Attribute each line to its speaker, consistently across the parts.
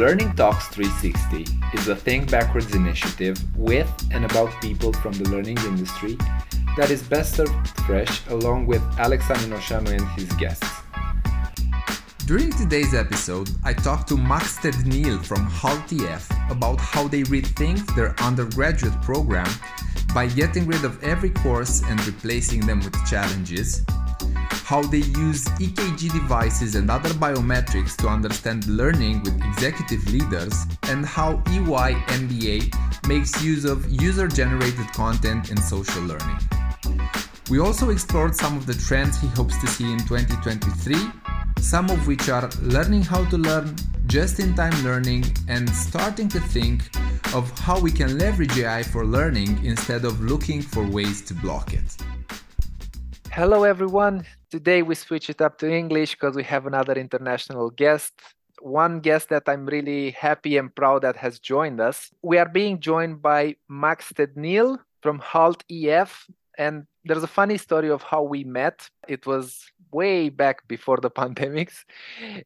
Speaker 1: Learning Talks 360 is a Think Backwards initiative with and about people from the learning industry that is best served fresh along with Alex Aminoshanu and his guests. During today's episode, I talked to Max Tednil from Hult EF about how they rethink their undergraduate program by getting rid of every course and replacing them with challenges, how they use EKG devices and other biometrics to understand learning with executive leaders, and how EY MBA makes use of user generated content in social learning. We also explored some of the trends he hopes to see in 2023, some of which are learning how to learn, just in time learning, and starting to think of how we can leverage AI for learning instead of looking for ways to block it. Hello, everyone. Today we switch it up to English because we have another international guest. One guest that I'm really happy and proud that has joined us. We are being joined by Max Tednil from Hult EF, and there's a funny story of how we met. It was way back before the pandemics.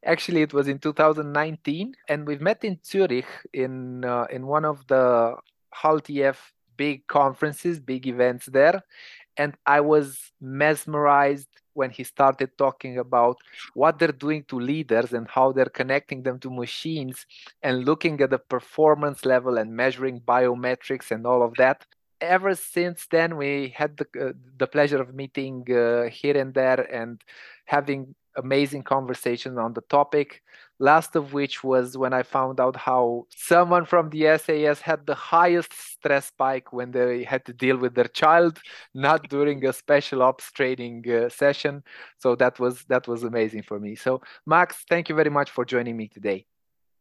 Speaker 1: Actually, it was in 2019, and we've met in Zurich in uh, in one of the Hult EF big conferences, big events there, and I was mesmerized when he started talking about what they're doing to leaders and how they're connecting them to machines and looking at the performance level and measuring biometrics and all of that. Ever since then we had the, uh, the pleasure of meeting uh, here and there and having amazing conversations on the topic last of which was when i found out how someone from the sas had the highest stress spike when they had to deal with their child not during a special ops training uh, session so that was that was amazing for me so max thank you very much for joining me today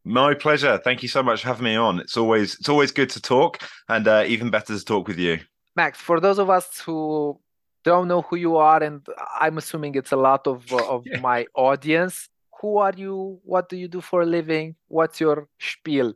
Speaker 2: my pleasure. Thank you so much for having me on. It's always it's always good to talk, and uh, even better to talk with you.
Speaker 1: Max, for those of us who don't know who you are, and I'm assuming it's a lot of of yeah. my audience. Who are you? What do you do for a living? What's your spiel?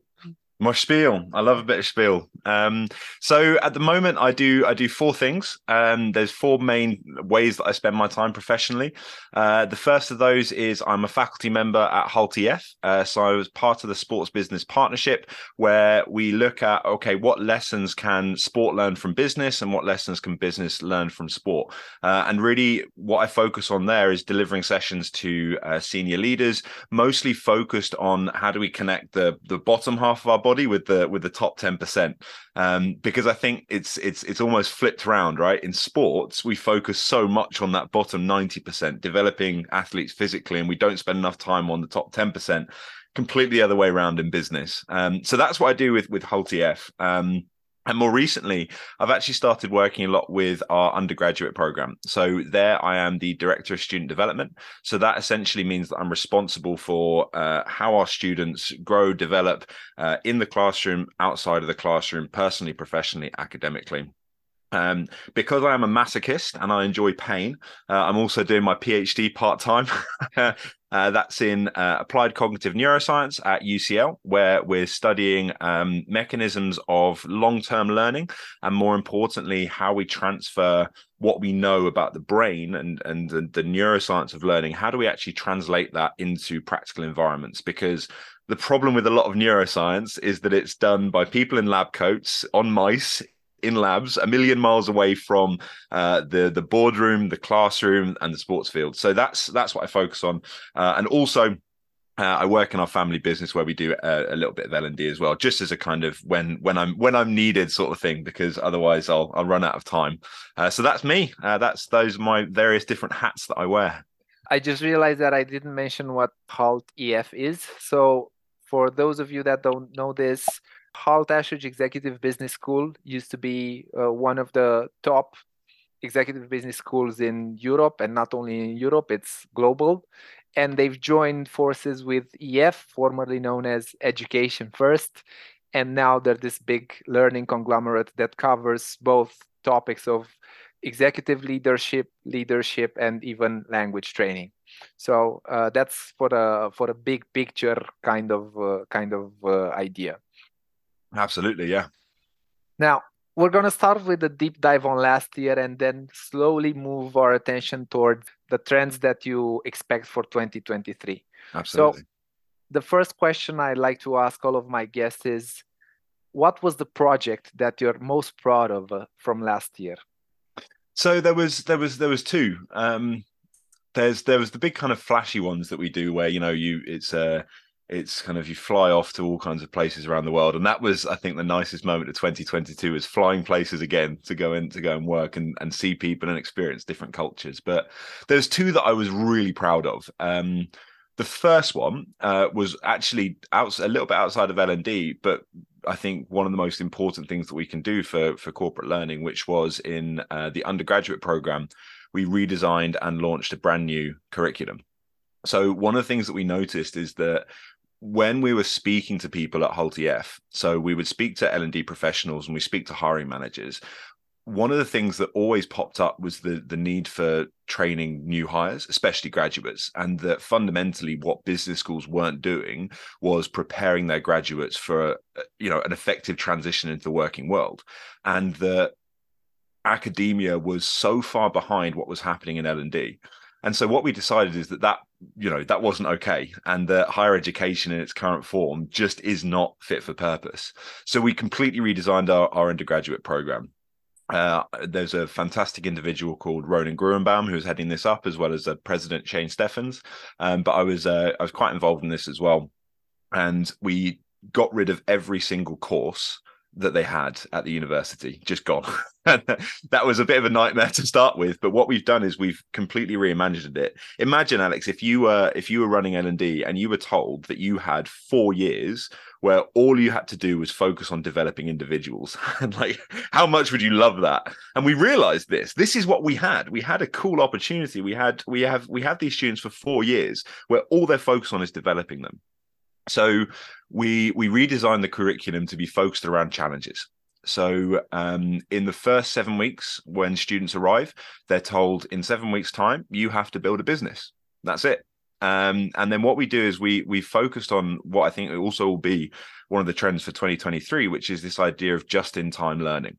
Speaker 2: My spiel. I love a bit of spiel. Um, so at the moment, I do I do four things. Um, there's four main ways that I spend my time professionally. Uh, the first of those is I'm a faculty member at Hult EF. Uh, so I was part of the Sports Business Partnership, where we look at okay, what lessons can sport learn from business, and what lessons can business learn from sport. Uh, and really, what I focus on there is delivering sessions to uh, senior leaders, mostly focused on how do we connect the the bottom half of our body with the with the top 10% um, because i think it's it's it's almost flipped around right? In sports we focus so much on that bottom 90% developing athletes physically and we don't spend enough time on the top 10% completely the other way around in business. Um, so that's what i do with with Hult EF um, and more recently, I've actually started working a lot with our undergraduate program. So there I am the director of student development. So that essentially means that I'm responsible for uh, how our students grow, develop uh, in the classroom, outside of the classroom, personally, professionally, academically. Um, because I am a masochist and I enjoy pain, uh, I'm also doing my PhD part time. Uh, that's in uh, applied cognitive neuroscience at UCL, where we're studying um, mechanisms of long term learning and, more importantly, how we transfer what we know about the brain and, and the, the neuroscience of learning. How do we actually translate that into practical environments? Because the problem with a lot of neuroscience is that it's done by people in lab coats on mice in labs a million miles away from uh, the the boardroom, the classroom, and the sports field. So that's that's what I focus on, uh, and also. Uh, I work in our family business where we do a, a little bit of L and D as well, just as a kind of when when I'm when I'm needed sort of thing, because otherwise I'll I'll run out of time. Uh, so that's me. Uh, that's those my various different hats that I wear.
Speaker 1: I just realized that I didn't mention what Hult EF is. So for those of you that don't know this, Hult Ashridge Executive Business School used to be uh, one of the top executive business schools in Europe, and not only in Europe, it's global. And they've joined forces with EF, formerly known as Education First. And now they're this big learning conglomerate that covers both topics of executive leadership, leadership, and even language training. So uh, that's for a for a big picture kind of uh, kind of uh, idea.
Speaker 2: Absolutely, yeah.
Speaker 1: Now, we're going to start with a deep dive on last year and then slowly move our attention towards the trends that you expect for 2023.
Speaker 2: Absolutely.
Speaker 1: So, the first question I like to ask all of my guests is what was the project that you're most proud of uh, from last year?
Speaker 2: So there was there was there was two. Um, there's there was the big kind of flashy ones that we do where you know you it's uh it's kind of you fly off to all kinds of places around the world. And that was i think the nicest moment of 2022 is flying places again to go in to go and work and, and see people and experience different cultures. But there's two that i was really proud of. Um, the first one uh, was actually out, a little bit outside of L&D, but I think one of the most important things that we can do for for corporate learning, which was in uh, the undergraduate program, we redesigned and launched a brand new curriculum. So one of the things that we noticed is that when we were speaking to people at Hult EF, so we would speak to L&D professionals and we speak to hiring managers, one of the things that always popped up was the the need for training new hires especially graduates and that fundamentally what business schools weren't doing was preparing their graduates for uh, you know an effective transition into the working world and that academia was so far behind what was happening in L&D and so what we decided is that that you know that wasn't okay and that higher education in its current form just is not fit for purpose. So we completely redesigned our, our undergraduate program. Uh, there's a fantastic individual called Ronan Gruenbaum who's heading this up, as well as uh, President Shane Steffens. Um, but I was uh, I was quite involved in this as well, and we got rid of every single course that they had at the university just gone. That was a bit of a nightmare to start with but what we've done is we've completely reimagined it. Imagine alex if you were if you were running l&d and you were told that you had four years where all you had to do was focus on developing individuals. And like how much would you love that? And we realized this. This is what we had. We had a cool opportunity. We had we have we have these students for four years where all they're focused on is developing them so we we redesigned the curriculum to be focused around challenges. So um, in the first seven weeks, when students arrive, they're told in seven weeks' time you have to build a business. That's it. Um, and then what we do is we we focused on what I think also will be one of the trends for 2023, which is this idea of just-in-time learning.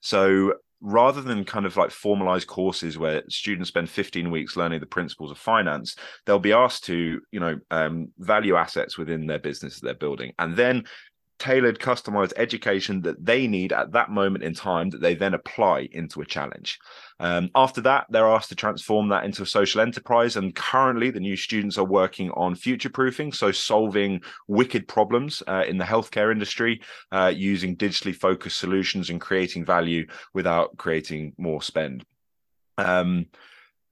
Speaker 2: So rather than kind of like formalized courses where students spend 15 weeks learning the principles of finance they'll be asked to you know um, value assets within their business that they're building. And then tailored, customized education that they need at that moment in time that they then apply into a challenge. Um, after that, they're asked to transform that into a social enterprise. And currently, the new students are working on future proofing, so solving wicked problems uh, in the healthcare industry uh, using digitally focused solutions and creating value without creating more spend. Um,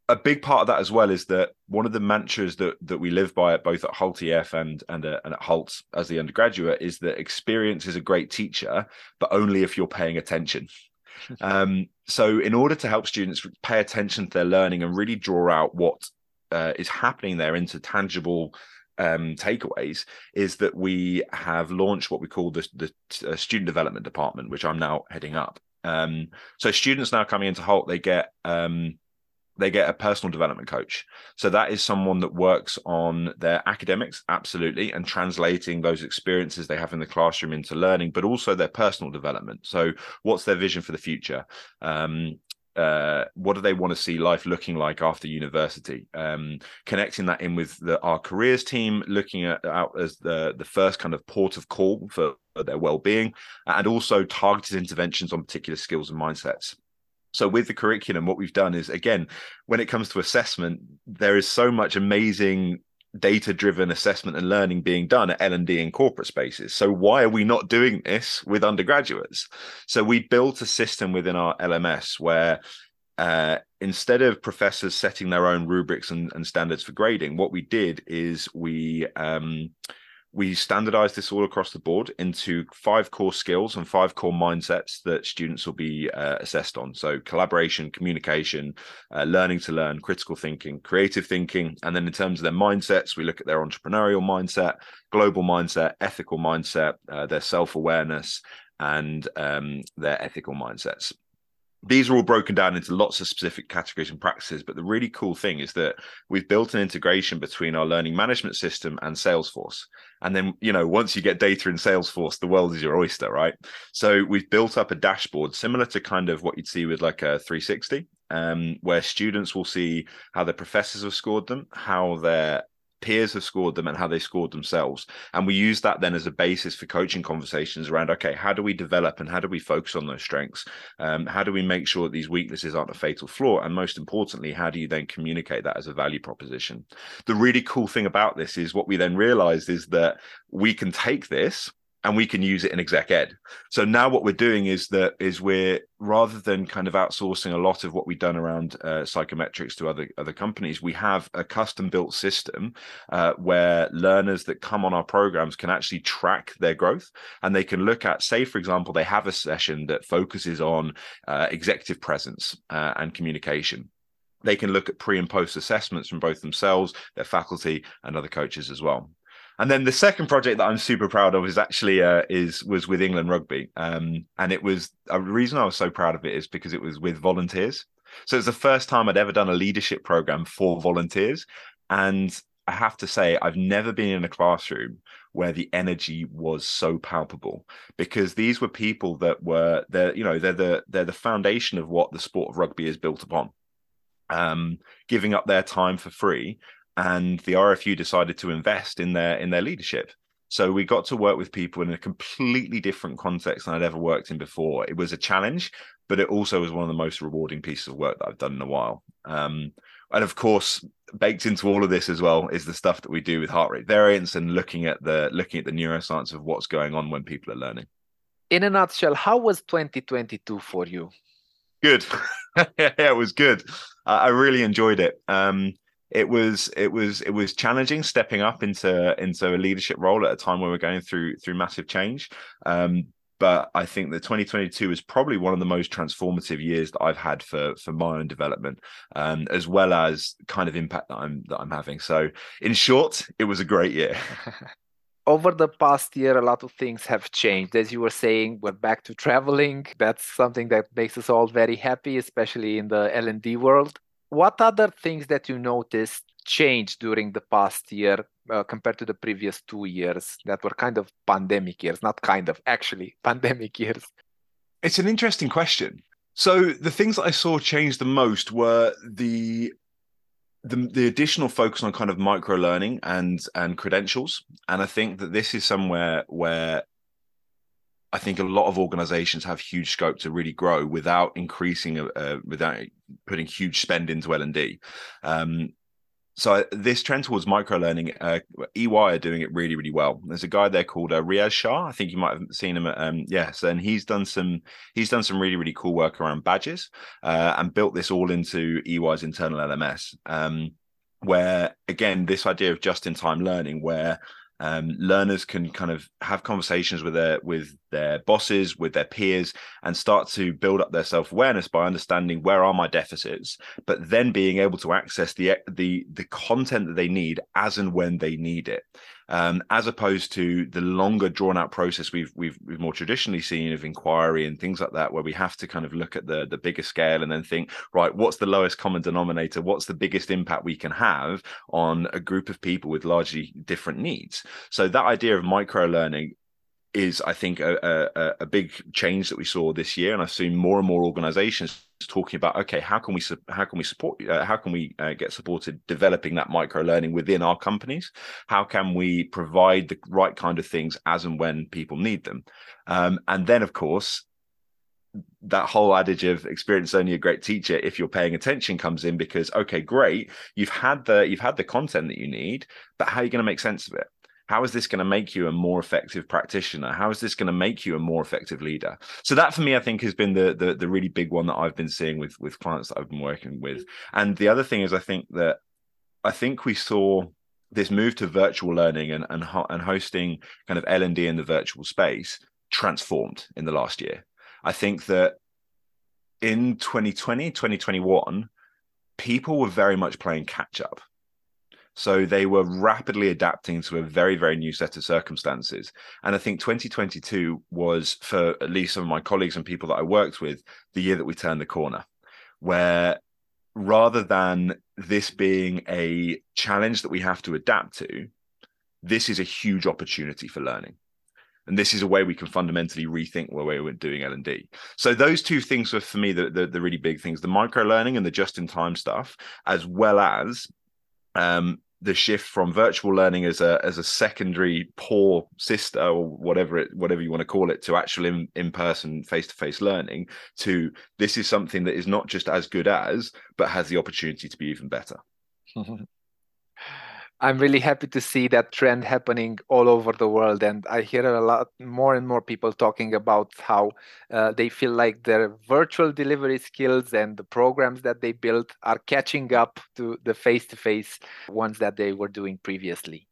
Speaker 2: a big part of that as well is that one of the mantras that that we live by at both at Hult EF and and, uh, and at Hult as the undergraduate is that experience is a great teacher, but only if you're paying attention. um, so, in order to help students pay attention to their learning and really draw out what uh, is happening there into tangible um, takeaways, is that we have launched what we call the, the uh, student development department, which I'm now heading up. Um, so, students now coming into Hult, they get um, they get a personal development coach. So that is someone that works on their academics, absolutely, and translating those experiences they have in the classroom into learning, but also their personal development. So what's their vision for the future? Um, uh, what do they want to see life looking like after university? Um, connecting that in with the, our careers team, looking at out as the the first kind of port of call for, for their well-being, and also targeted interventions on particular skills and mindsets. So with the curriculum, what we've done is again, when it comes to assessment, there is so much amazing data-driven assessment and learning being done at L&D in corporate spaces. So why are we not doing this with undergraduates? So we built a system within our LMS where uh, instead of professors setting their own rubrics and, and, standards for grading, what we did is we um, we standardize this all across the board into five core skills and five core mindsets that students will be uh, assessed on. So, collaboration, communication, uh, learning to learn, critical thinking, creative thinking. And then, in terms of their mindsets, we look at their entrepreneurial mindset, global mindset, ethical mindset, uh, their self awareness, and um, their ethical mindsets these are all broken down into lots of specific categories and practices. But the really cool thing is that we've built an integration between our learning management system and Salesforce. And then, you know, once you get data in Salesforce, the world is your oyster, right? So we've built up a dashboard similar to kind of what you'd see with like a 360, um, where students will see how their professors have scored them, how their peers have scored them and how they scored themselves. And we use that then as a basis for coaching conversations around okay, how do we develop and how do we focus on those strengths? Um, how do we make sure that these weaknesses aren't a fatal flaw? And most importantly, how do you then communicate that as a value proposition? The really cool thing about this is what we then realized is that we can take this and we can use it in exec ed. So now what we're doing is that is we're rather than kind of outsourcing a lot of what we've done around uh, psychometrics to other other companies, we have a custom built system uh, where learners that come on our programs can actually track their growth and they can look at, say, for example, they have a session that focuses on uh, executive presence uh, and communication they can look at pre and post assessments from both themselves, their faculty, and other coaches as well. And then the second project that I'm super proud of is actually uh, is was with England Rugby, um, and it was a reason I was so proud of it is because it was with volunteers. So it's the first time I'd ever done a leadership program for volunteers, and I have to say I've never been in a classroom where the energy was so palpable because these were people that were they're you know they're the they're the foundation of what the sport of rugby is built upon. Um, giving up their time for free and the RFU decided to invest in their in their leadership. So we got to work with people in a completely different context than I'd ever worked in before. It was a challenge, but it also was one of the most rewarding pieces of work that I've done in a while. Um, and of course, baked into all of this as well is the stuff that we do with heart rate variance and looking at the looking at the neuroscience of what's going on when people are learning.
Speaker 1: In a nutshell, how was 2022 for you?
Speaker 2: Good. yeah, it was good. I really enjoyed it. Um, it was it was it was challenging stepping up into into a leadership role at a time when we're going through through massive change. Um, but I think that 2022 is probably one of the most transformative years that I've had for for my own development, um, as well as kind of impact that I'm that I'm having. So, in short, it was a great year.
Speaker 1: over the past year, a lot of things have changed. As you were saying, we're back to traveling. That's something that makes us all very happy, especially in the L&D world what other things that you noticed changed during the past year uh, compared to the previous two years that were kind of pandemic years not kind of actually pandemic years?
Speaker 2: It's an interesting question. So the things that i saw change the most were the the, the additional focus on kind of micro learning and and credentials. And i think that this is somewhere where I think a lot of organizations have huge scope to really grow without increasing, uh, without putting huge spend into L and D. Um, so this trend towards micro learning, uh, EY are doing it really, really well. There's a guy there called uh, Riaz Shah. I think you might have seen him. Um, yes, and he's done some he's done some really, really cool work around badges uh, and built this all into EY's internal LMS. Um, where again, this idea of just in time learning, where um, learners can kind of have conversations with their with their bosses with their peers and start to build up their self-awareness by understanding where are my deficits but then being able to access the the the content that they need as and when they need it um, as opposed to the longer drawn out process we've, we've we've more traditionally seen of inquiry and things like that where we have to kind of look at the the bigger scale and then think right what's the lowest common denominator? What's the biggest impact we can have on a group of people with largely different needs? So that idea of micro learning is I think a, a, a, big change that we saw this year, and I've seen more and more organisations talking about okay, how can we how can we support uh, how can we uh, get supported developing that micro learning within our companies? How can we provide the right kind of things as and when people need them? Um, and then, of course, that whole adage of experience only a great teacher if you're paying attention comes in because okay great you've had the you've had the content that you need but how are you going to make sense of it how is this going to make you a more effective practitioner? How is this going to make you a more effective leader? So that for me i think has been the, the the, really big one that i've been seeing with with clients that i've been working with. Mm-hmm. And the other thing is i think that i think we saw this move to virtual learning and and, and hosting kind of l&d in the virtual space transformed in the last year. I think that in 2020 2021 people were very much playing catch up So they were rapidly adapting to a very, very new set of circumstances. And I think 2022 was, for at least some of my colleagues and people that I worked with, the year that we turned the corner, where rather than this being a challenge that we have to adapt to, this is a huge opportunity for learning and this is a way we can fundamentally rethink the way we're doing L and D. So those two things were for me the, the, the really big things: the micro learning and the just in time stuff, as well as um, the shift from virtual learning as a as a secondary poor sister or whatever it whatever you want to call it to actual in, in person face to face learning to this is something that is not just as good as but has the opportunity to be even better.
Speaker 1: I'm really happy to see that trend happening all over the world. And I hear a lot more and more people talking about how uh, they feel like their virtual delivery skills and the programs that they built are catching up to the face to face ones that they were doing previously.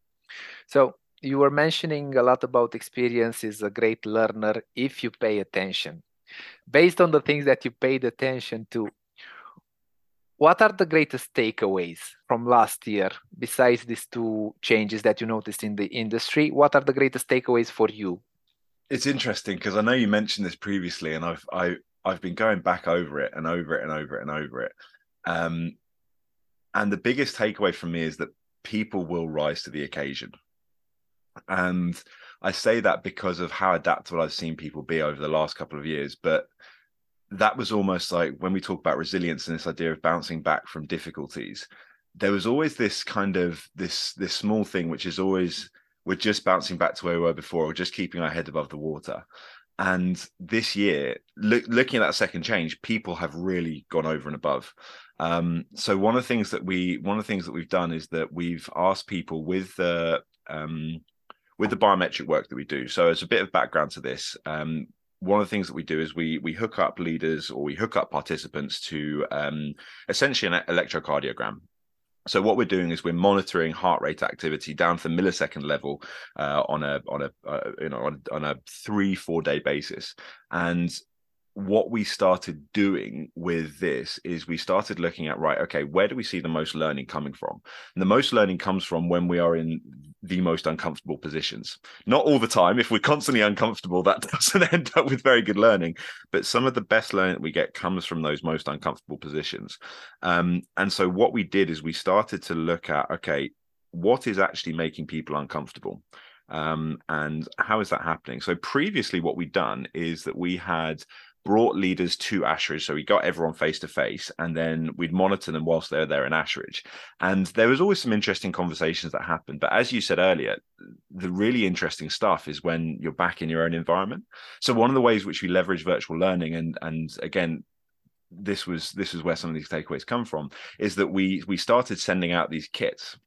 Speaker 1: So, you were mentioning a lot about experience is a great learner if you pay attention. Based on the things that you paid attention to, what are the greatest takeaways from last year besides these two changes that you noticed in the industry? What are the greatest takeaways for you?
Speaker 2: It's interesting because I know you mentioned this previously, and I've I I've been going back over it and over it and over it and over it. Um, and the biggest takeaway from me is that people will rise to the occasion. And I say that because of how adaptable I've seen people be over the last couple of years. But that was almost like when we talk about resilience and this idea of bouncing back from difficulties there was always this kind of this this small thing which is always we're just bouncing back to where we were before or just keeping our head above the water. And this year look, looking at that second change people have really gone over and above. Um, so one of the things that we one of the things that we've done is that we've asked people with the um, with the biometric work that we do. So as a bit of background to this um, one of the things that we do is we we hook up leaders or we hook up participants to um, essentially an electrocardiogram. So what we're doing is we're monitoring heart rate activity down to the millisecond level uh, on a on a uh, you know on, on a three four day basis, and what we started doing with this is we started looking at right okay where do we see the most learning coming from and the most learning comes from when we are in the most uncomfortable positions. Not all the time. If we're constantly uncomfortable that doesn't end up with very good learning. But some of the best learning that we get comes from those most uncomfortable positions. Um, and so what we did is we started to look at okay what is actually making people uncomfortable? Um, and how is that happening? So previously what we'd done is that we had brought leaders to Ashridge. So we got everyone face to face and then we'd monitor them whilst they were there in Ashridge. And there was always some interesting conversations that happened. But as you said earlier, the really interesting stuff is when you're back in your own environment. So one of the ways which we leverage virtual learning and and again this was this is where some of these takeaways come from is that we we started sending out these kits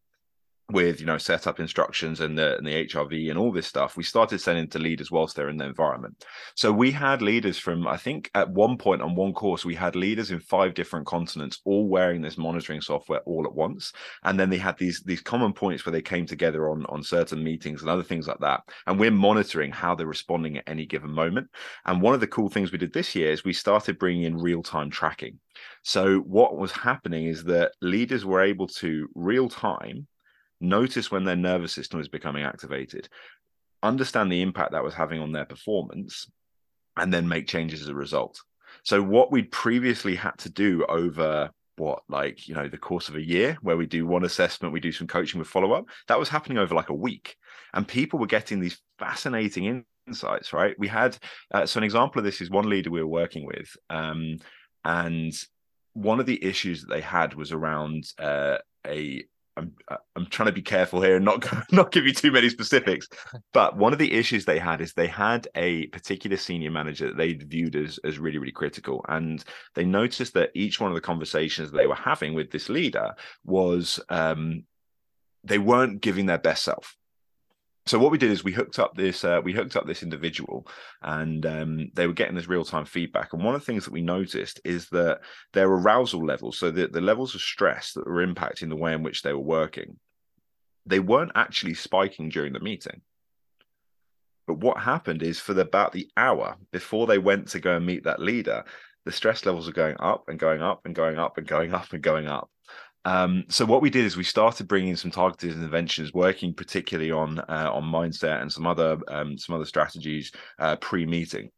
Speaker 2: with you know setup instructions and the and the HRV and all this stuff, we started sending to leaders whilst they're in the environment. So we had leaders from I think at one point on one course we had leaders in five different continents all wearing this monitoring software all at once, and then they had these these common points where they came together on on certain meetings and other things like that. And we're monitoring how they're responding at any given moment. And one of the cool things we did this year is we started bringing in real time tracking. So what was happening is that leaders were able to real time notice when their nervous system is becoming activated, understand the impact that was having on their performance, and then make changes as a result. So, what we'd previously had to do over what, like, you know, the course of a year where we do one assessment, we do some coaching with follow up, that was happening over like a week. And people were getting these fascinating insights, right? We had, uh, so an example of this is one leader we were working with. Um, and one of the issues that they had was around uh, a I'm I'm trying to be careful here and not not give you too many specifics. But one of the issues they had is they had a particular senior manager that they viewed as as really really critical, and they noticed that each one of the conversations they were having with this leader was um, they weren't giving their best self so what we did is we hooked up this uh, we hooked up this individual and um, they were getting this real-time feedback. And one of the things that we noticed is that their arousal levels so the, the levels of stress that were impacting the way in which they were working they weren't actually spiking during the meeting. But what happened is for the, about the hour before they went to go and meet that leader the stress levels are going up and going up and going up and going up and going up Um, so what we did is we started bringing some targeted interventions, working particularly on uh, on mindset and some other um, some other strategies uh, pre meeting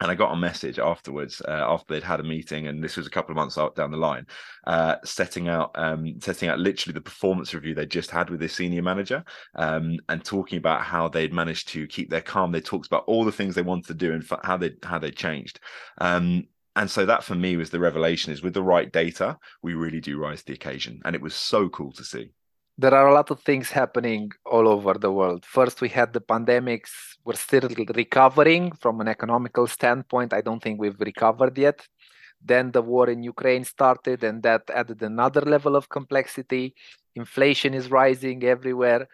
Speaker 2: and I got a message afterwards uh, after they'd had a meeting, and this was a couple of months out down the line, uh, setting out um, setting out literally the performance review they just had with this senior manager, um, and talking about how they'd managed to keep their calm. They talked about all the things they wanted to do and how they how they changed. Um, and so that for me was the revelation: is with the right data, we really do rise to the occasion, and it was so cool to see
Speaker 1: there are a lot of things happening all over the world. First, we had the pandemics. We're still recovering from an economical standpoint. I don't think we've recovered yet. Then the war in Ukraine started, and that added another level of complexity. Inflation is rising everywhere.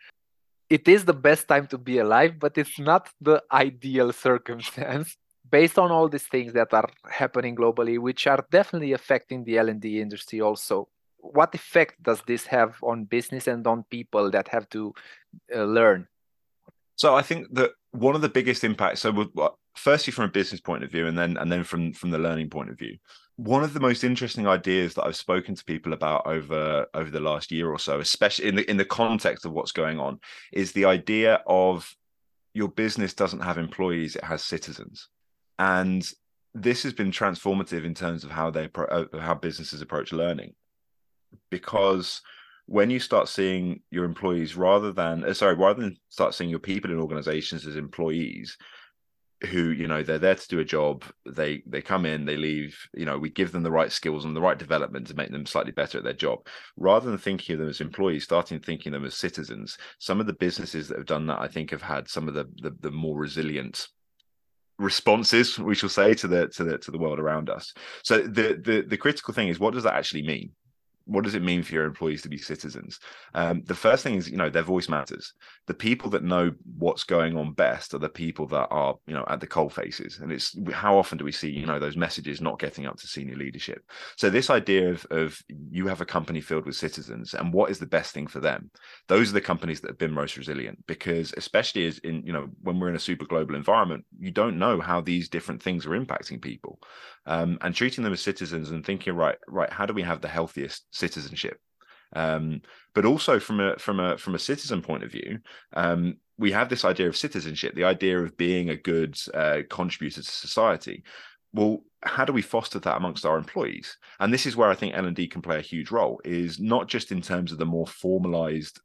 Speaker 1: It is the best time to be alive, but it's not the ideal circumstance based on all these things that are happening globally, which are definitely affecting the L&D industry also what effect does this have on business and on people that have to uh, learn?
Speaker 2: So I think that one of the biggest impacts. So, firstly, from a business point of view, and then and then from from the learning point of view, one of the most interesting ideas that I've spoken to people about over over the last year or so, especially in the in the context of what's going on, is the idea of your business doesn't have employees; it has citizens, and this has been transformative in terms of how they uh, how businesses approach learning. Because when you start seeing your employees rather than uh, sorry rather than start seeing your people in organizations as employees who you know they're there to do a job they they come in they leave you know we give them the right skills and the right development to make them slightly better at their job. Rather than thinking of them as employees starting thinking of them as citizens some of the businesses that have done that i think have had some of the the, the more resilient responses we shall say to the to the to the world around us. So the the the critical thing is what does that actually mean what does it mean for your employees to be citizens? Um, the first thing is, you know, their voice matters. The people that know what's going on best are the people that are, you know, at the coal faces. And it's how often do we see, you know, those messages not getting up to senior leadership? So this idea of, of you have a company filled with citizens and what is the best thing for them? Those are the companies that have been most resilient because especially as in, you know, when we're in a super global environment, you don't know how these different things are impacting people. Um, and treating them as citizens and thinking, right, right, how do we have the healthiest citizenship. Um, but also from a from a from a citizen point of view, um, we have this idea of citizenship, the idea of being a good uh, contributor to society. Well, how do we foster that amongst our employees? And this is where I think L and D can play a huge role. Is not just in terms of the more formalized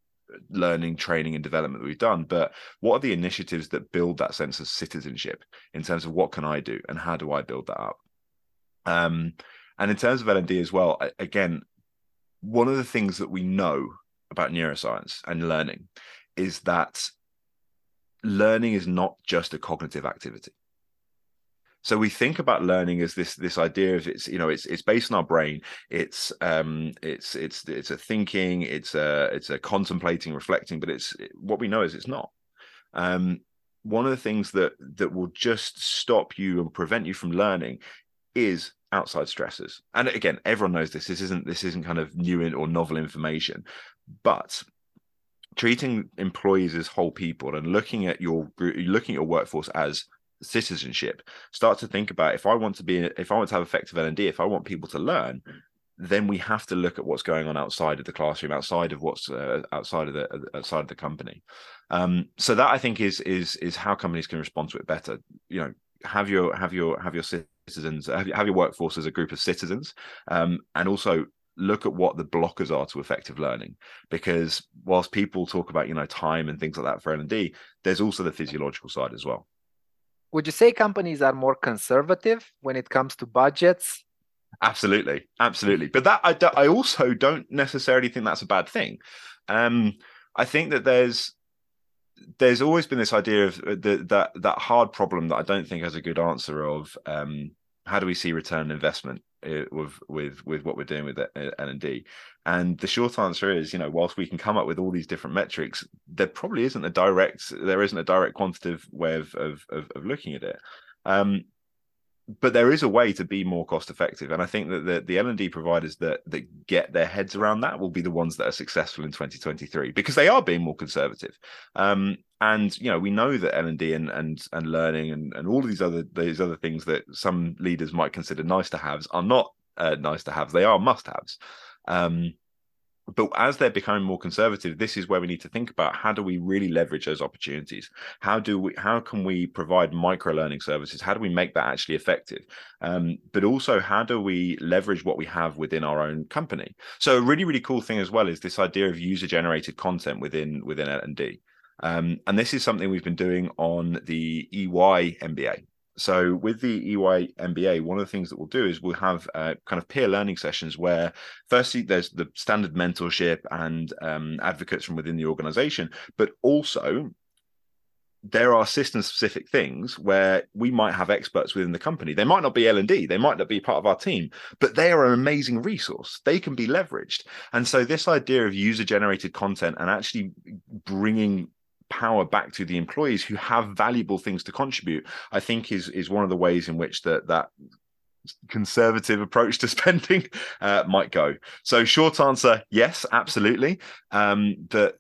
Speaker 2: learning, training, and development that we've done, but what are the initiatives that build that sense of citizenship in terms of what can I do and how do I build that up? Um, and in terms of L and D as well, again, one of the things that we know about neuroscience and learning is that learning is not just a cognitive activity. So we think about learning as this this idea of it's you know it's it's based on our brain. It's um it's it's it's a thinking it's a it's a contemplating reflecting but it's what we know is it's not. Um one of the things that that will just stop you and prevent you from learning is outside stressors. And again, everyone knows this. This isn't this isn't kind of new or novel information, but treating employees as whole people and looking at your looking at your workforce as citizenship start to think about if i want to be if i want to have effective l&d if i want people to learn then we have to look at what's going on outside of the classroom outside of what's uh, outside of the outside of the company um, so that i think is is is how companies can respond to it better you know have your have your have your citizens have, have your workforce as a group of citizens um, and also look at what the blockers are to effective learning. Because whilst people talk about you know time and things like that for l&d there's also the physiological side as well.
Speaker 1: Would you say companies are more conservative when it comes to budgets?
Speaker 2: Absolutely. Absolutely. But that i, I also don't necessarily think that's a bad thing. Um, i think that there's there's always been this idea of uh, the, that that hard problem that I don't think has a good answer of um, how do we see return on investment uh, with with with what we're doing with L and D. And the short answer is, you know, whilst we can come up with all these different metrics, there probably isn't a direct there isn't a direct quantitative way of of, of, of looking at it. Um, but there is a way to be more cost effective and i think that the, the l&d providers that that get their heads around that will be the ones that are successful in 2023 because they are being more conservative. Um, and you know we know that l&d and and, and learning and, and all these other these other things that some leaders might consider nice to haves are not uh, nice to haves they are must haves um, but as they're becoming more conservative this is where we need to think about how do we really leverage those opportunities? How do we how can we provide micro learning services? How do we make that actually effective? Um, but also how do we leverage what we have within our own company? So a really really cool thing as well is this idea of user generated content within within l&d um, and this is something we've been doing on the ey mba so with the EY MBA, one of the things that we'll do is we'll have uh, kind of peer learning sessions where, firstly, there's the standard mentorship and um, advocates from within the organization, but also there are system specific things where we might have experts within the company. They might not be l&d they might not be part of our team but they are an amazing resource. They can be leveraged. And so this idea of user generated content and actually bringing power back to the employees who have valuable things to contribute i think is is one of the ways in which that that conservative approach to spending uh, might go. So short answer yes absolutely. Um but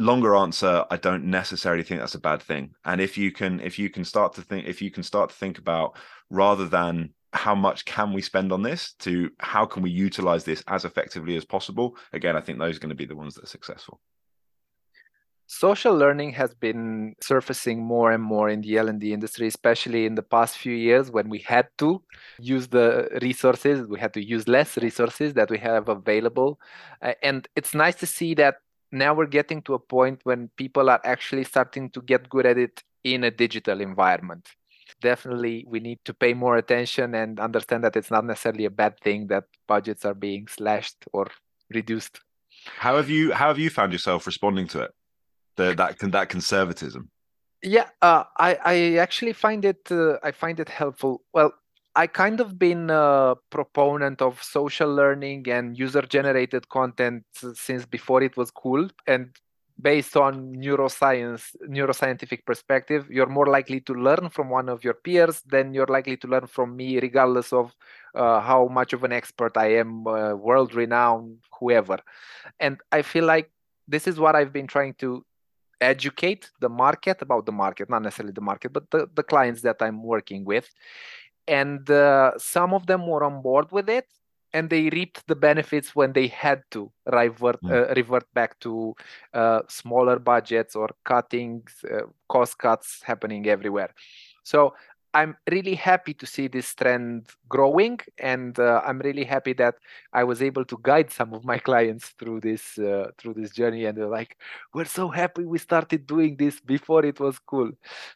Speaker 2: longer answer i don't necessarily think that's a bad thing. And if you can if you can start to think if you can start to think about rather than how much can we spend on this to how can we utilize this as effectively as possible again i think those are going to be the ones that are successful
Speaker 1: social learning has been surfacing more and more in the l&d industry especially in the past few years when we had to use the resources we had to use less resources that we have available. Uh, and it's nice to see that now we're getting to a point when people are actually starting to get good at it in a digital environment. Definitely we need to pay more attention and understand that it's not necessarily a bad thing that budgets are being slashed or reduced.
Speaker 2: How have you how have you found yourself responding to it the that that conservatism.
Speaker 1: Yeah uh, i i actually find it uh, i find it helpful. Well i kind of been a proponent of social learning and user generated content since before it was cool. And based on neuroscience neuroscientific perspective you're more likely to learn from one of your peers than you're likely to learn from me regardless of uh, how much of an expert i am uh, world renowned whoever. And i feel like this is what i've been trying to educate the market about the market, not necessarily the market, but the, the clients that I'm working with. And uh, some of them were on board with it and they reaped the benefits when they had to revert, mm. uh, revert back to uh, smaller budgets or cuttings, uh, cost cuts happening everywhere. So I'm really happy to see this trend growing, and uh, I'm really happy that I was able to guide some of my clients through this uh, through this journey. And they're like, "We're so happy we started doing this before it was cool,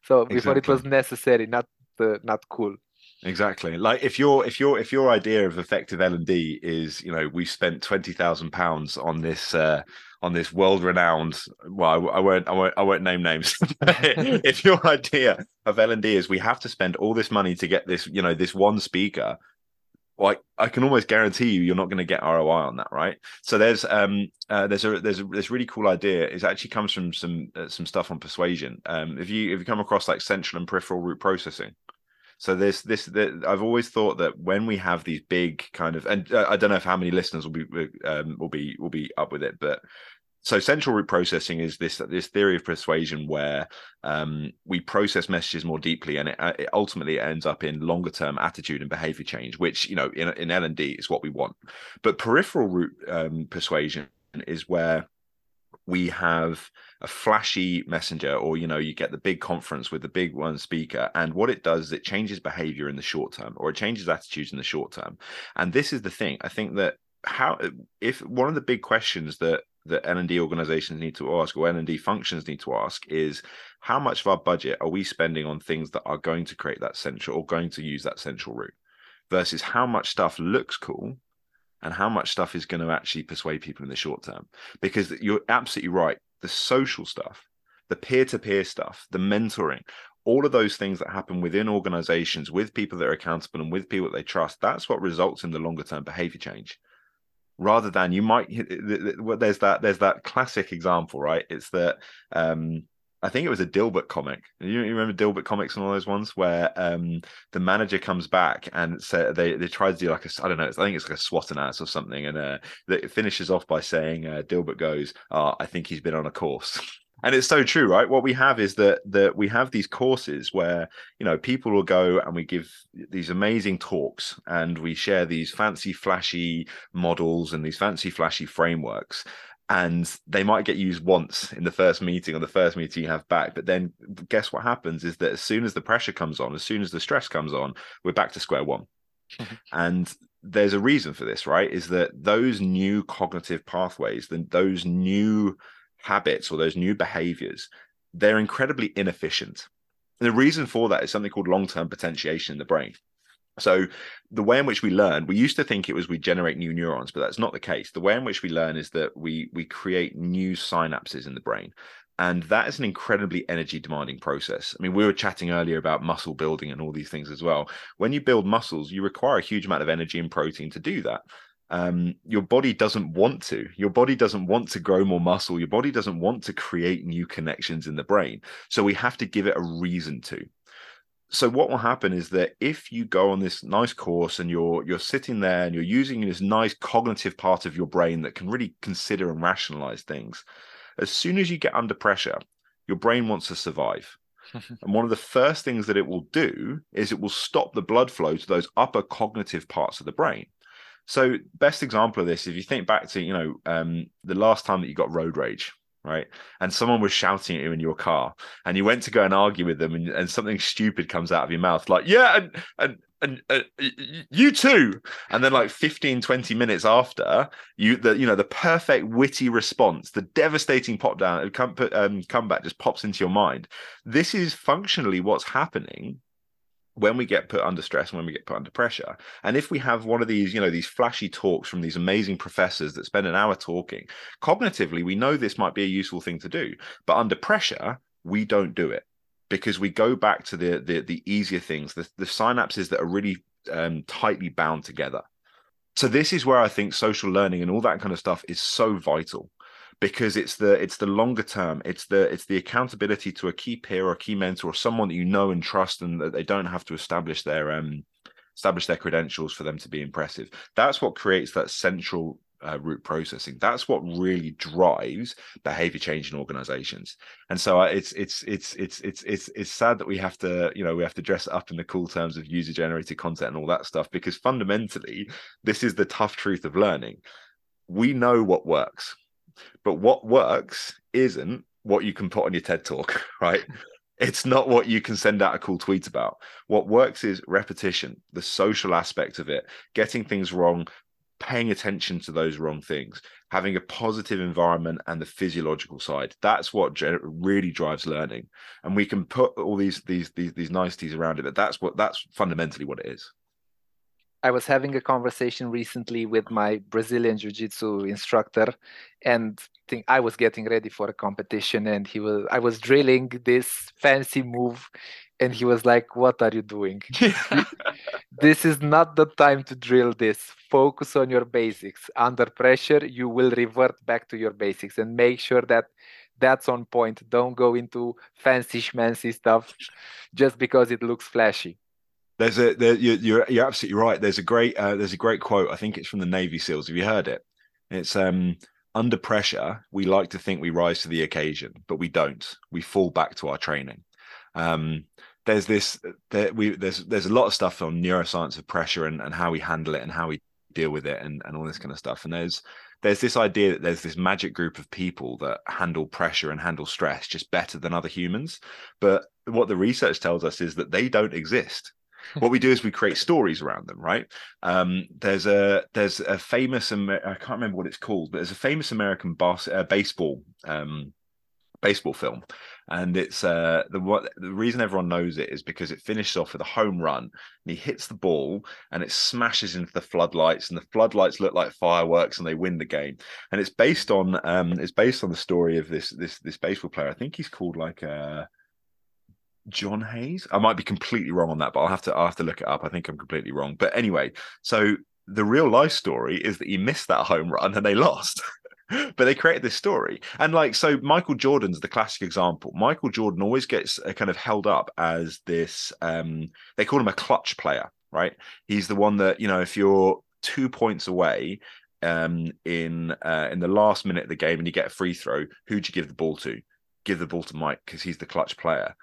Speaker 1: so before it was necessary, not uh, not cool."
Speaker 2: Exactly. Like if your if your if your idea of effective L and D is, you know, we spent twenty thousand pounds on this uh, on this world renowned. Well, I, I, won't I won't I won't name names. if your idea of L and D is we have to spend all this money to get this, you know, this one speaker, like I can almost guarantee you, you're not going to get ROI on that, right? So there's um uh, there's a there's a this really cool idea. It actually comes from some uh, some stuff on persuasion. Um, if you if you come across like central and peripheral route processing, so this this I've always thought that when we have these big kind of and uh, I don't know if how many listeners will be um, will be will be up with it, but so central route processing is this this theory of persuasion where um, we process messages more deeply and it, uh, it, ultimately ends up in longer term attitude and behavior change which you know in, in l&d is what we want. But peripheral route um, persuasion is where we have a flashy messenger or you know you get the big conference with the big one speaker and what it does is it changes behavior in the short term or it changes attitudes in the short term. And this is the thing i think that how if one of the big questions that that L&D organizations need to ask or L&D functions need to ask is how much of our budget are we spending on things that are going to create that central or going to use that central route versus how much stuff looks cool and how much stuff is going to actually persuade people in the short term. Because you're absolutely right. The social stuff, the peer to peer stuff, the mentoring, all of those things that happen within organizations with people that are accountable and with people that they trust, that's what results in the longer term behavior change. Rather than you might, there's that there's that classic example, right? It's that um, I think it was a Dilbert comic. You, remember Dilbert comics and all those ones where um, the manager comes back and say they they try to do like a I don't know I think it's like a SWOT analysis or something, and uh, it finishes off by saying uh, Dilbert goes, oh, "I think he's been on a course." and it's so true right? What we have is that that we have these courses where you know people will go and we give these amazing talks and we share these fancy flashy models and these fancy flashy frameworks. And they might get used once in the first meeting or the first meeting you have back but then guess what happens is that as soon as the pressure comes on as soon as the stress comes on we're back to square one. Mm-hmm. And there's a reason for this right? Is that those new cognitive pathways then those new habits or those new behaviors, they're incredibly inefficient. And the reason for that is something called long term potentiation in the brain. So, the way in which we learn, we used to think it was we generate new neurons, but that's not the case. The way in which we learn is that we we create new synapses in the brain. And that is an incredibly energy demanding process. I mean, we were chatting earlier about muscle building and all these things as well. When you build muscles, you require a huge amount of energy and protein to do that um, your body doesn't want to. Your body doesn't want to grow more muscle. Your body doesn't want to create new connections in the brain. So we have to give it a reason to. So what will happen is that if you go on this nice course and you're you're sitting there and you're using this nice cognitive part of your brain that can really consider and rationalize things, as soon as you get under pressure, your brain wants to survive. and one of the first things that it will do is it will stop the blood flow to those upper cognitive parts of the brain. So, best example of this, if you think back to, you know, um, the last time that you got road rage, right? And someone was shouting at you in your car, and you went to go and argue with them, and, and something stupid comes out of your mouth, like, yeah, and and and uh, you too and then like 15 20 minutes after you the you know the perfect witty response the devastating pop down come, um, comeback just pops into your mind this is functionally what's happening when we get put under stress and when we get put under pressure. And if we have one of these you know these flashy talks from these amazing professors that spend an hour talking cognitively we know this might be a useful thing to do but under pressure we don't do it because we go back to the the, the easier things the, the synapses that are really um, tightly bound together. So this is where i think social learning and all that kind of stuff is so vital because it's the it's the longer term it's the it's the accountability to a key peer or a key mentor or someone that you know and trust and that they don't have to establish their um establish their credentials for them to be impressive. That's what creates that central uh, route processing. That's what really drives behavior change in organizations. And so uh, it's it's it's it's it's it's it's sad that we have to you know we have to dress up in the cool terms of user generated content and all that stuff because fundamentally this is the tough truth of learning. We know what works but what works isn't what you can put on your TED talk, right? it's not what you can send out a cool tweet about. What works is repetition, the social aspect of it, getting things wrong, paying attention to those wrong things, having a positive environment and the physiological side. That's what really drives learning. And we can put all these these these, these niceties around it, but that's what that's fundamentally what it is.
Speaker 1: I was having a conversation recently with my Brazilian jiu-jitsu instructor and think I was getting ready for a competition and he was I was drilling this fancy move and he was like what are you doing? this is not the time to drill this. Focus on your basics. Under pressure you will revert back to your basics and make sure that that's on point. Don't go into fancy schmancy stuff just because it looks flashy.
Speaker 2: There's a there, you're, you're absolutely right. There's a great uh, there's a great quote. I think it's from the Navy SEALs. Have you heard it? It's um under pressure. We like to think we rise to the occasion, but we don't. We fall back to our training. Um, there's this there, we there's there's a lot of stuff on neuroscience of pressure and, and how we handle it and how we deal with it and, and all this kind of stuff. And there's there's this idea that there's this magic group of people that handle pressure and handle stress just better than other humans. But what the research tells us is that they don't exist what we do is we create stories around them right? Um, there's a there's a famous i can't remember what it's called but there's a famous american bas- uh, baseball um, baseball film. And it's uh, the what the reason everyone knows it is because it finishes off with a home run and he hits the ball and it smashes into the floodlights and the floodlights look like fireworks and they win the game. And it's based on um it's based on the story of this this this baseball player. I think he's called like uh John Hayes. I might be completely wrong on that, but I'll have to I'll have to look it up. I think I'm completely wrong. But anyway, so the real life story is that he missed that home run and they lost. but they created this story. And like so Michael Jordan's the classic example. Michael Jordan always gets uh, kind of held up as this um they call him a clutch player, right? He's the one that, you know, if you're 2 points away um in uh in the last minute of the game and you get a free throw, who'd you give the ball to? give the ball to Mike because he's the clutch player.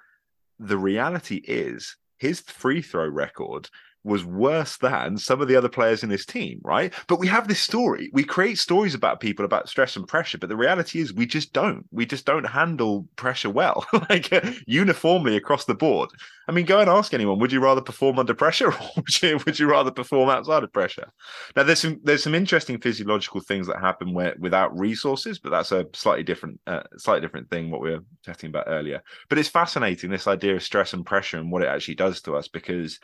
Speaker 2: The reality is his free throw record was worse than some of the other players in this team, right? But we have this story. We create stories about people about stress and pressure, but the reality is we just don't. We just don't handle pressure well, like uniformly across the board. I mean, go and ask anyone: Would you rather perform under pressure, or would you, would you rather perform outside of pressure? Now, there's some there's some interesting physiological things that happen where without resources, but that's a slightly different uh, slightly different thing. What we were chatting about earlier, but it's fascinating this idea of stress and pressure and what it actually does to us because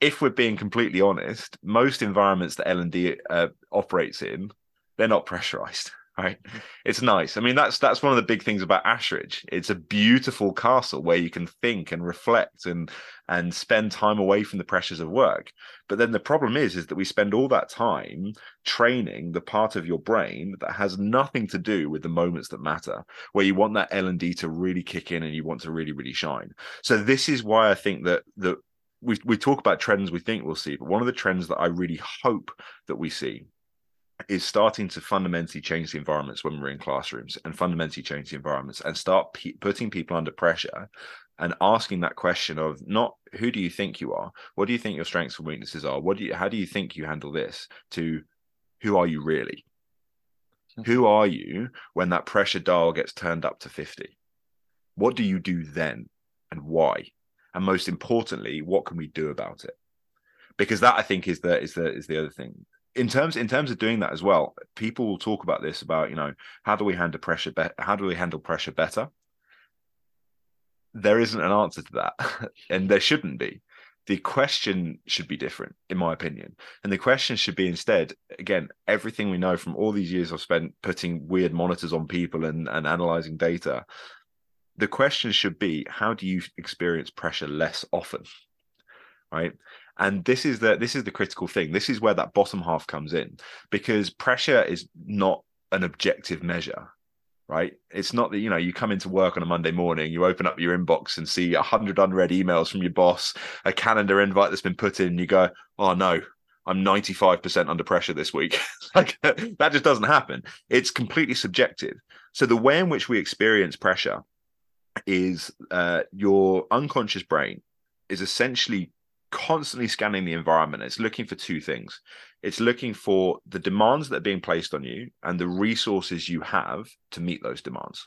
Speaker 2: if we're being completely honest, most environments that L and D uh, operates in, they're not pressurized. Right, it's nice. I mean, that's that's one of the big things about Ashridge. It's a beautiful castle where you can think and reflect and and spend time away from the pressures of work. But then the problem is, is that we spend all that time training the part of your brain that has nothing to do with the moments that matter, where you want that L and D to really kick in and you want to really, really shine. So this is why I think that that we we talk about trends we think we'll see, but one of the trends that I really hope that we see is starting to fundamentally change the environments when we're in classrooms and fundamentally change the environments and start putting people under pressure and asking that question of not who do you think you are? What do you think your strengths and weaknesses are? What do you how do you think you handle this? To who are you really? Who are you when that pressure dial gets turned up to 50 what do you do then and why and most importantly what can we do about it? Because that i think is the is the is the other thing. In terms in terms of doing that as well people will talk about this about you know how do we handle pressure be- how do we handle pressure better? There isn't an answer to that and there shouldn't be. The question should be different in my opinion. And the question should be instead again everything we know from all these years i've spent putting weird monitors on people and, and analyzing data the question should be how do you experience pressure less often? Right? And this is the this is the critical thing. This is where that bottom half comes in because pressure is not an objective measure right? It's not that you know you come into work on a monday morning you open up your inbox and see a hundred unread emails from your boss a calendar invite that's been put in and you go oh no i'm 95% under pressure this week. Like that just doesn't happen. It's completely subjective. So the way in which we experience pressure is uh, your unconscious brain is essentially constantly scanning the environment. It's looking for two things. It's looking for the demands that are being placed on you and the resources you have to meet those demands.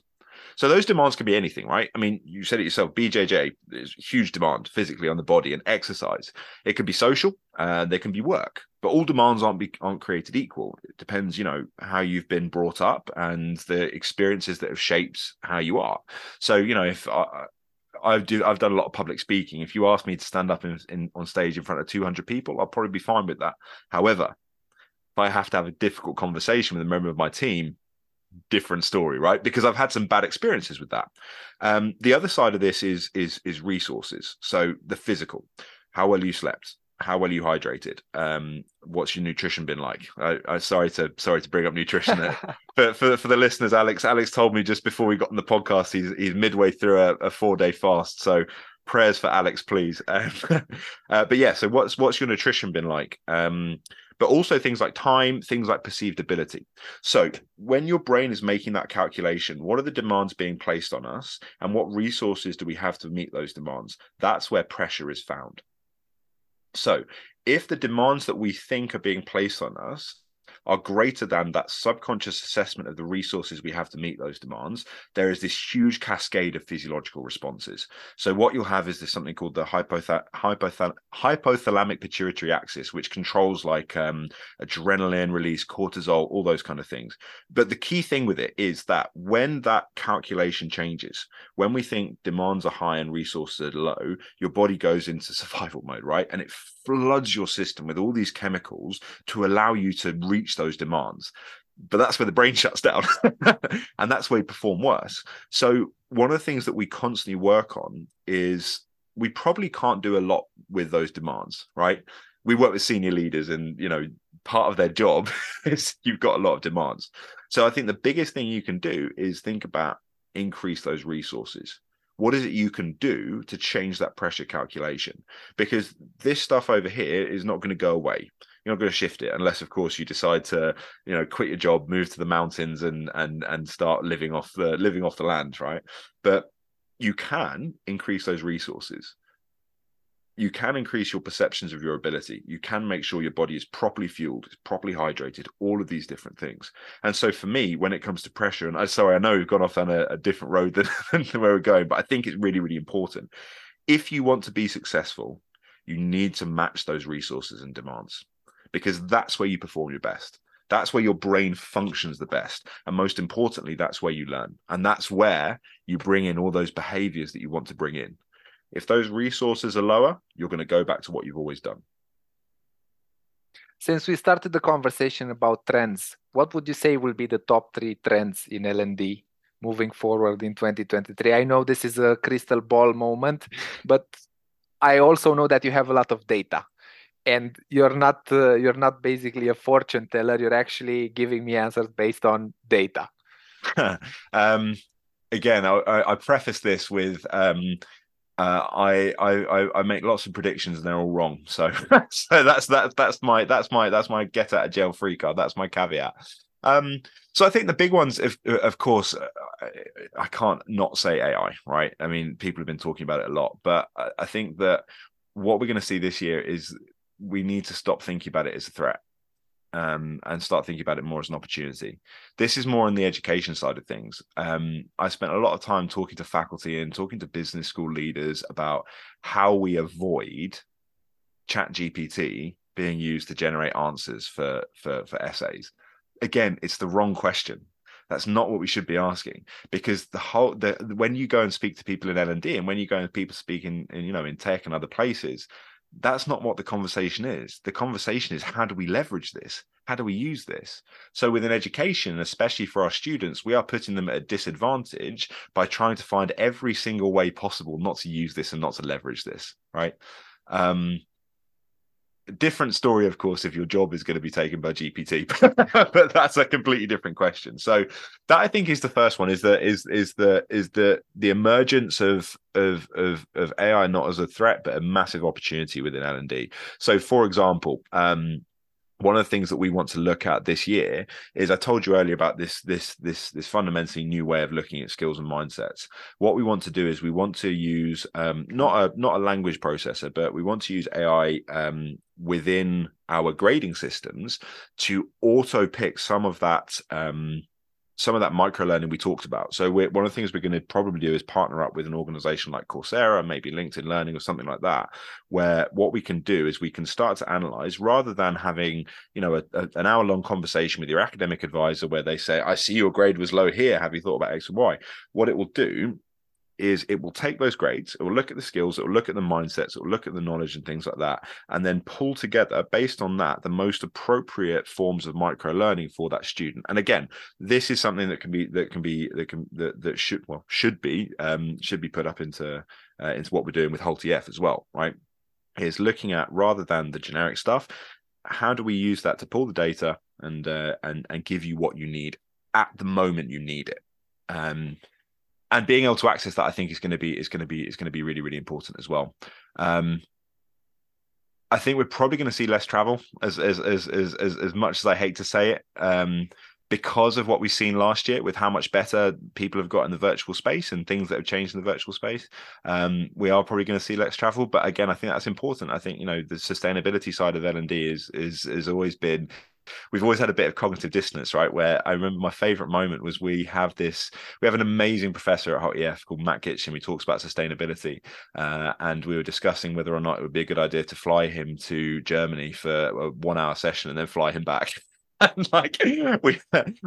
Speaker 2: So those demands can be anything, right? I mean, you said it yourself. BJJ is huge demand physically on the body and exercise. It can be social, uh, there can be work, but all demands aren't be, aren't created equal. It depends, you know, how you've been brought up and the experiences that have shaped how you are. So, you know, if I, I do, I've done a lot of public speaking. If you ask me to stand up in, in on stage in front of 200 people, I'll probably be fine with that. However, if I have to have a difficult conversation with a member of my team, different story, right? Because I've had some bad experiences with that. Um, the other side of this is is is resources. So the physical, how well you slept, how well you hydrated, um, what's your nutrition been like? I, I sorry to sorry to bring up nutrition there. but for for the listeners, Alex Alex told me just before we got on the podcast, he's he's midway through a, a four day fast. So prayers for Alex, please. Um, uh, but yeah, so what's what's your nutrition been like? Um, but also things like time, things like perceived ability. So, when your brain is making that calculation, what are the demands being placed on us, and what resources do we have to meet those demands? That's where pressure is found. So, if the demands that we think are being placed on us are greater than that subconscious assessment of the resources we have to meet those demands, there is this huge cascade of physiological responses. So what you'll have is this something called the hypothal- hypothal- hypothalamic pituitary axis, which controls like um, adrenaline release, cortisol, all those kind of things. But the key thing with it is that when that calculation changes, when we think demands are high and resources are low, your body goes into survival mode, right? And it floods your system with all these chemicals to allow you to reach those demands. But that's where the brain shuts down and that's where you perform worse. So one of the things that we constantly work on is we probably can't do a lot with those demands right? We work with senior leaders and you know part of their job is you've got a lot of demands. So i think the biggest thing you can do is think about increase those resources what is it you can do to change that pressure calculation? Because this stuff over here is not going to go away. You're not going to shift it unless of course you decide to you know quit your job move to the mountains and and and start living off the living off the land right? But you can increase those resources you can increase your perceptions of your ability. You can make sure your body is properly fueled, is properly hydrated, all of these different things. And so for me, when it comes to pressure, and I sorry, I know we've gone off on a, a different road than, than where we're going, but I think it's really, really important. If you want to be successful, you need to match those resources and demands because that's where you perform your best. That's where your brain functions the best. And most importantly, that's where you learn. And that's where you bring in all those behaviors that you want to bring in. If those resources are lower, you're going to go back to what you've always done.
Speaker 1: Since we started the conversation about trends, what would you say will be the top three trends in L&D moving forward in 2023? I know this is a crystal ball moment, but I also know that you have a lot of data and you're not uh, you're not basically a fortune teller you're actually giving me answers based on data
Speaker 2: um, again I, I, preface this with um, uh, I, I I make lots of predictions and they're all wrong. So so that's that's that's my that's my that's my get out of jail free card. That's my caveat. Um, so I think the big ones, of of course, uh, I can't not say AI, right? I mean, people have been talking about it a lot, but I think that what we're going to see this year is we need to stop thinking about it as a threat um, and start thinking about it more as an opportunity. This is more on the education side of things. Um, I spent a lot of time talking to faculty and talking to business school leaders about how we avoid chat gpt being used to generate answers for for for essays again it's the wrong question that's not what we should be asking because the whole the when you go and speak to people in l&d and when you go and people speak in, in you know in tech and other places that's not what the conversation is. The conversation is how do we leverage this? How do we use this? So, within education, especially for our students, we are putting them at a disadvantage by trying to find every single way possible not to use this and not to leverage this, right? Um, different story of course if your job is going to be taken by gpt but that's a completely different question. So that i think is the first one is that is is the is the the emergence of of of of ai not as a threat but a massive opportunity within l&d so for example um one of the things that we want to look at this year is I told you earlier about this this this this fundamentally new way of looking at skills and mindsets. What we want to do is we want to use um, not a not a language processor, but we want to use AI um, within our grading systems to auto pick some of that um, some of that micro learning we talked about. So one of the things we're going to probably do is partner up with an organization like Coursera, maybe LinkedIn Learning or something like that, where what we can do is we can start to analyze rather than having, you know, a, a, an hour long conversation with your academic advisor where they say, I see your grade was low here. Have you thought about X and Y? What it will do is it will take those grades, it will look at the skills, it will look at the mindsets, it will look at the knowledge and things like that, and then pull together based on that the most appropriate forms of micro learning for that student. And again, this is something that can be that can be that can that, that should well should be um should be put up into uh, into what we're doing with Hult EF as well, right? Is looking at rather than the generic stuff, how do we use that to pull the data and uh, and and give you what you need at the moment you need it. Um, and being able to access that, I think is going to be is going to be is going to be really really important as well. Um, I think we're probably going to see less travel, as as as as as, as much as I hate to say it, um, because of what we've seen last year with how much better people have got in the virtual space and things that have changed in the virtual space. Um, we are probably going to see less travel, but again, I think that's important. I think you know the sustainability side of L and D is is has always been we've always had a bit of cognitive dissonance, right? Where I remember my favorite moment was we have this, we have an amazing professor at Hult EF called Matt Kitchen. He talks about sustainability, uh, and we were discussing whether or not it would be a good idea to fly him to Germany for a one hour session and then fly him back. and like we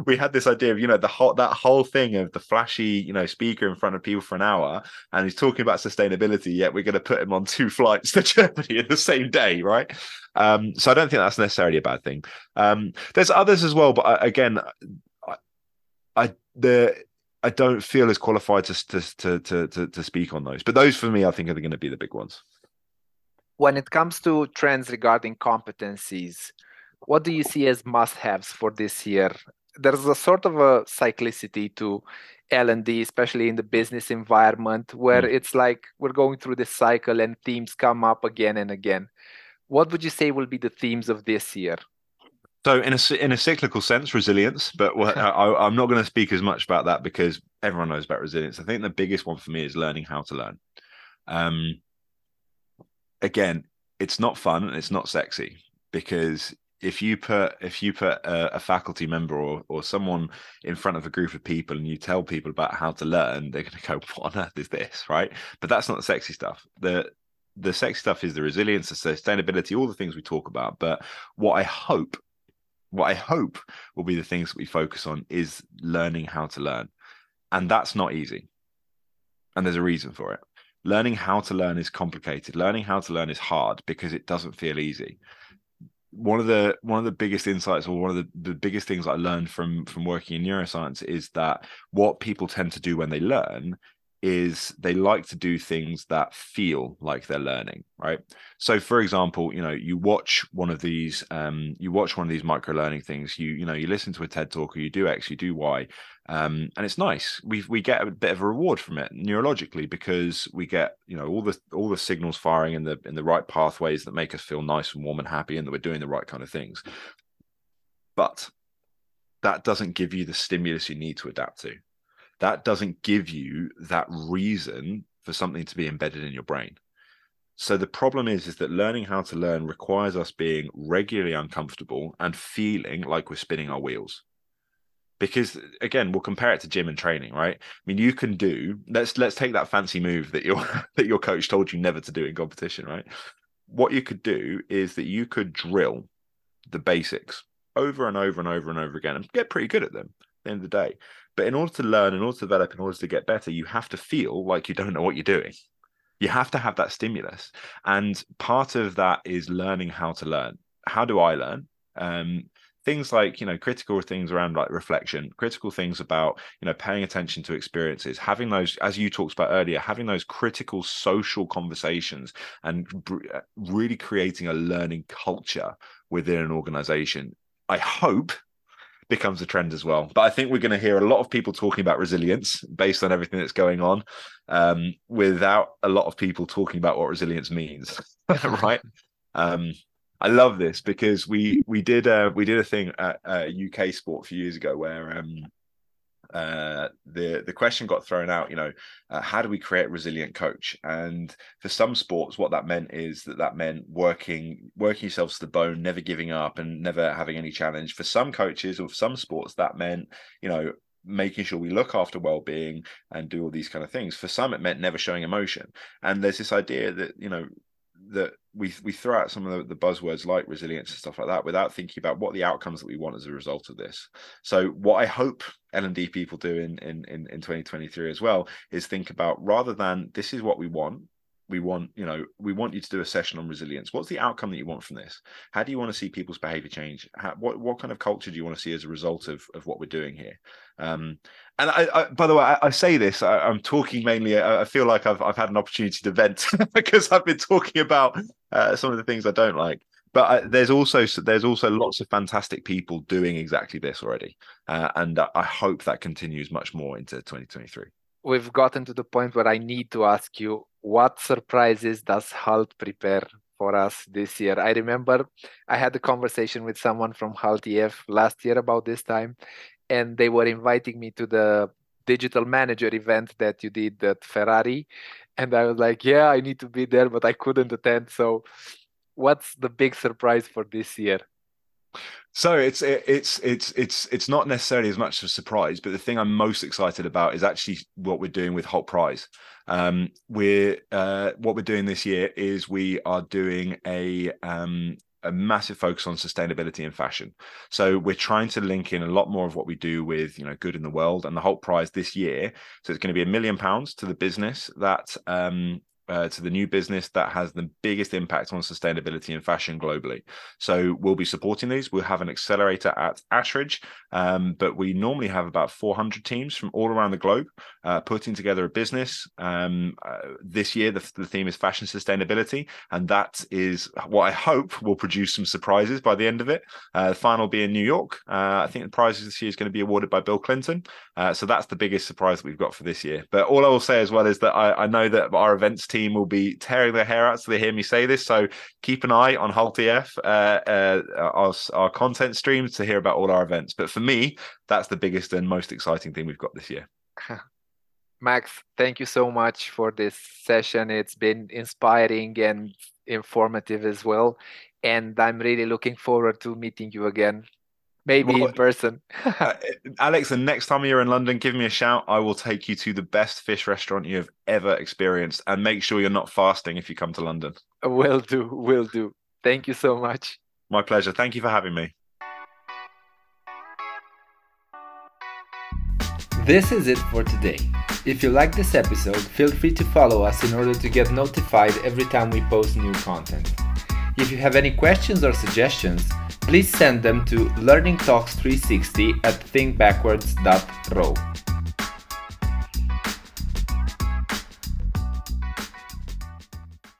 Speaker 2: we had this idea of you know the whole that whole thing of the flashy you know speaker in front of people for an hour and he's talking about sustainability yet we're going to put him on two flights to germany in the same day right um, so i don't think that's necessarily a bad thing um, there's others as well but I, uh, again I, I the I don't feel as qualified to, to to to to speak on those, but those for me, I think are going to be the big ones.
Speaker 1: When it comes to trends regarding competencies, what do you see as must-haves for this year? There's a sort of a cyclicity to L&D, especially in the business environment, where mm. it's like we're going through this cycle and themes come up again and again. What would you say will be the themes of this year?
Speaker 2: So, in a in a cyclical sense, resilience. But what, I, am not going to speak as much about that because everyone knows about resilience. I think the biggest one for me is learning how to learn. Um, again, it's not fun and it's not sexy because if you put if you put a, a, faculty member or or someone in front of a group of people and you tell people about how to learn, they're going to go, "What on earth is this?" Right? But that's not the sexy stuff. the The sexy stuff is the resilience, the sustainability, all the things we talk about. But what I hope what I hope will be the things that we focus on is learning how to learn. And that's not easy. And there's a reason for it. Learning how to learn is complicated. Learning how to learn is hard because it doesn't feel easy. One of the one of the biggest insights or one of the, the biggest things I learned from from working in neuroscience is that what people tend to do when they learn is they like to do things that feel like they're learning right? So for example you know you watch one of these um you watch one of these micro learning things you you know you listen to a ted talk or you do x you do y um and it's nice. We we get a bit of a reward from it neurologically because we get you know all the all the signals firing in the in the right pathways that make us feel nice and warm and happy and that we're doing the right kind of things. But that doesn't give you the stimulus you need to adapt to that doesn't give you that reason for something to be embedded in your brain. So the problem is, is that learning how to learn requires us being regularly uncomfortable and feeling like we're spinning our wheels. Because again, we'll compare it to gym and training, right? I mean, you can do let's let's take that fancy move that your that your coach told you never to do in competition, right? What you could do is that you could drill the basics over and over and over and over again and get pretty good at them at the end of the day. But in order to learn, in order to develop, in order to get better, you have to feel like you don't know what you're doing. You have to have that stimulus. And part of that is learning how to learn. How do I learn? Um, things like you know critical things around like reflection critical things about you know paying attention to experiences having those as you talked about earlier having those critical social conversations and uh, really creating a learning culture within an organization i hope becomes a trend as well. But I think we're going to hear a lot of people talking about resilience based on everything that's going on, um, without a lot of people talking about what resilience means, right? Um, I love this because we we did uh, we did a thing at uh, UK Sport a few years ago where um, uh, the the question got thrown out. You know, uh, how do we create a resilient coach? And for some sports, what that meant is that that meant working working yourselves to the bone, never giving up, and never having any challenge. For some coaches or some sports, that meant you know making sure we look after well-being and do all these kind of things for some it meant never showing emotion and there's this idea that you know that we we throw out some of the, the, buzzwords like resilience and stuff like that without thinking about what the outcomes that we want as a result of this. So what I hope L and D people do in, in in in 2023 as well is think about rather than this is what we want, we want you know we want you to do a session on resilience. What's the outcome that you want from this? How do you want to see people's behavior change? How, what what kind of culture do you want to see as a result of of what we're doing here? Um, and I, I, by the way i, I say this I, am talking mainly I, feel like i've i've had an opportunity to vent because i've been talking about uh, some of the things i don't like. But I, there's also there's also lots of fantastic people doing exactly this already. Uh, and i hope that continues much more into 2023
Speaker 1: we've gotten to the point where I need to ask you what surprises does Hult prepare for us this year? I remember I had a conversation with someone from Hult EF last year about this time, and they were inviting me to the digital manager event that you did at Ferrari. And I was like, yeah, I need to be there, but I couldn't attend. So, what's the big surprise for this year?
Speaker 2: So it's it's it's it's it's not necessarily as much of a surprise, but the thing I'm most excited about is actually what we're doing with Hult Prize. Um, we're uh, what we're doing this year is we are doing a um, a massive focus on sustainability and fashion. So we're trying to link in a lot more of what we do with you know good in the world and the Hult Prize this year. So it's going to be a million pounds to the business that um, uh, to the new business that has the biggest impact on sustainability and fashion globally. So we'll be supporting these. We'll have an accelerator at Ashridge, um, but we normally have about 400 teams from all around the globe uh, putting together a business. Um, uh, this year, the, the, theme is fashion sustainability, and that is what I hope will produce some surprises by the end of it. Uh, the final will be in New York. Uh, I think the prizes this year is going to be awarded by Bill Clinton. Uh, so that's the biggest surprise that we've got for this year. But all I will say as well is that I, I know that our events team will be tearing their hair out so they hear me say this. So keep an eye on Hult EF, uh, uh, our, our content streams to hear about all our events. But for me, that's the biggest and most exciting thing we've got this year.
Speaker 1: Max, thank you so much for this session. It's been inspiring and informative as well. And I'm really looking forward to meeting you again maybe well, in person.
Speaker 2: uh, Alex, the next time you're in London, give me a shout. I will take you to the best fish restaurant you have ever experienced, and make sure you're not fasting if you come to London.
Speaker 1: Will do, will do. Thank you so much.
Speaker 2: My pleasure. Thank you for having me.
Speaker 1: This is it for today. If you like this episode, feel free to follow us in order to get notified every time we post new content. If you have any questions or suggestions, please send them to learningtalks360 at thinkbackwards.ro.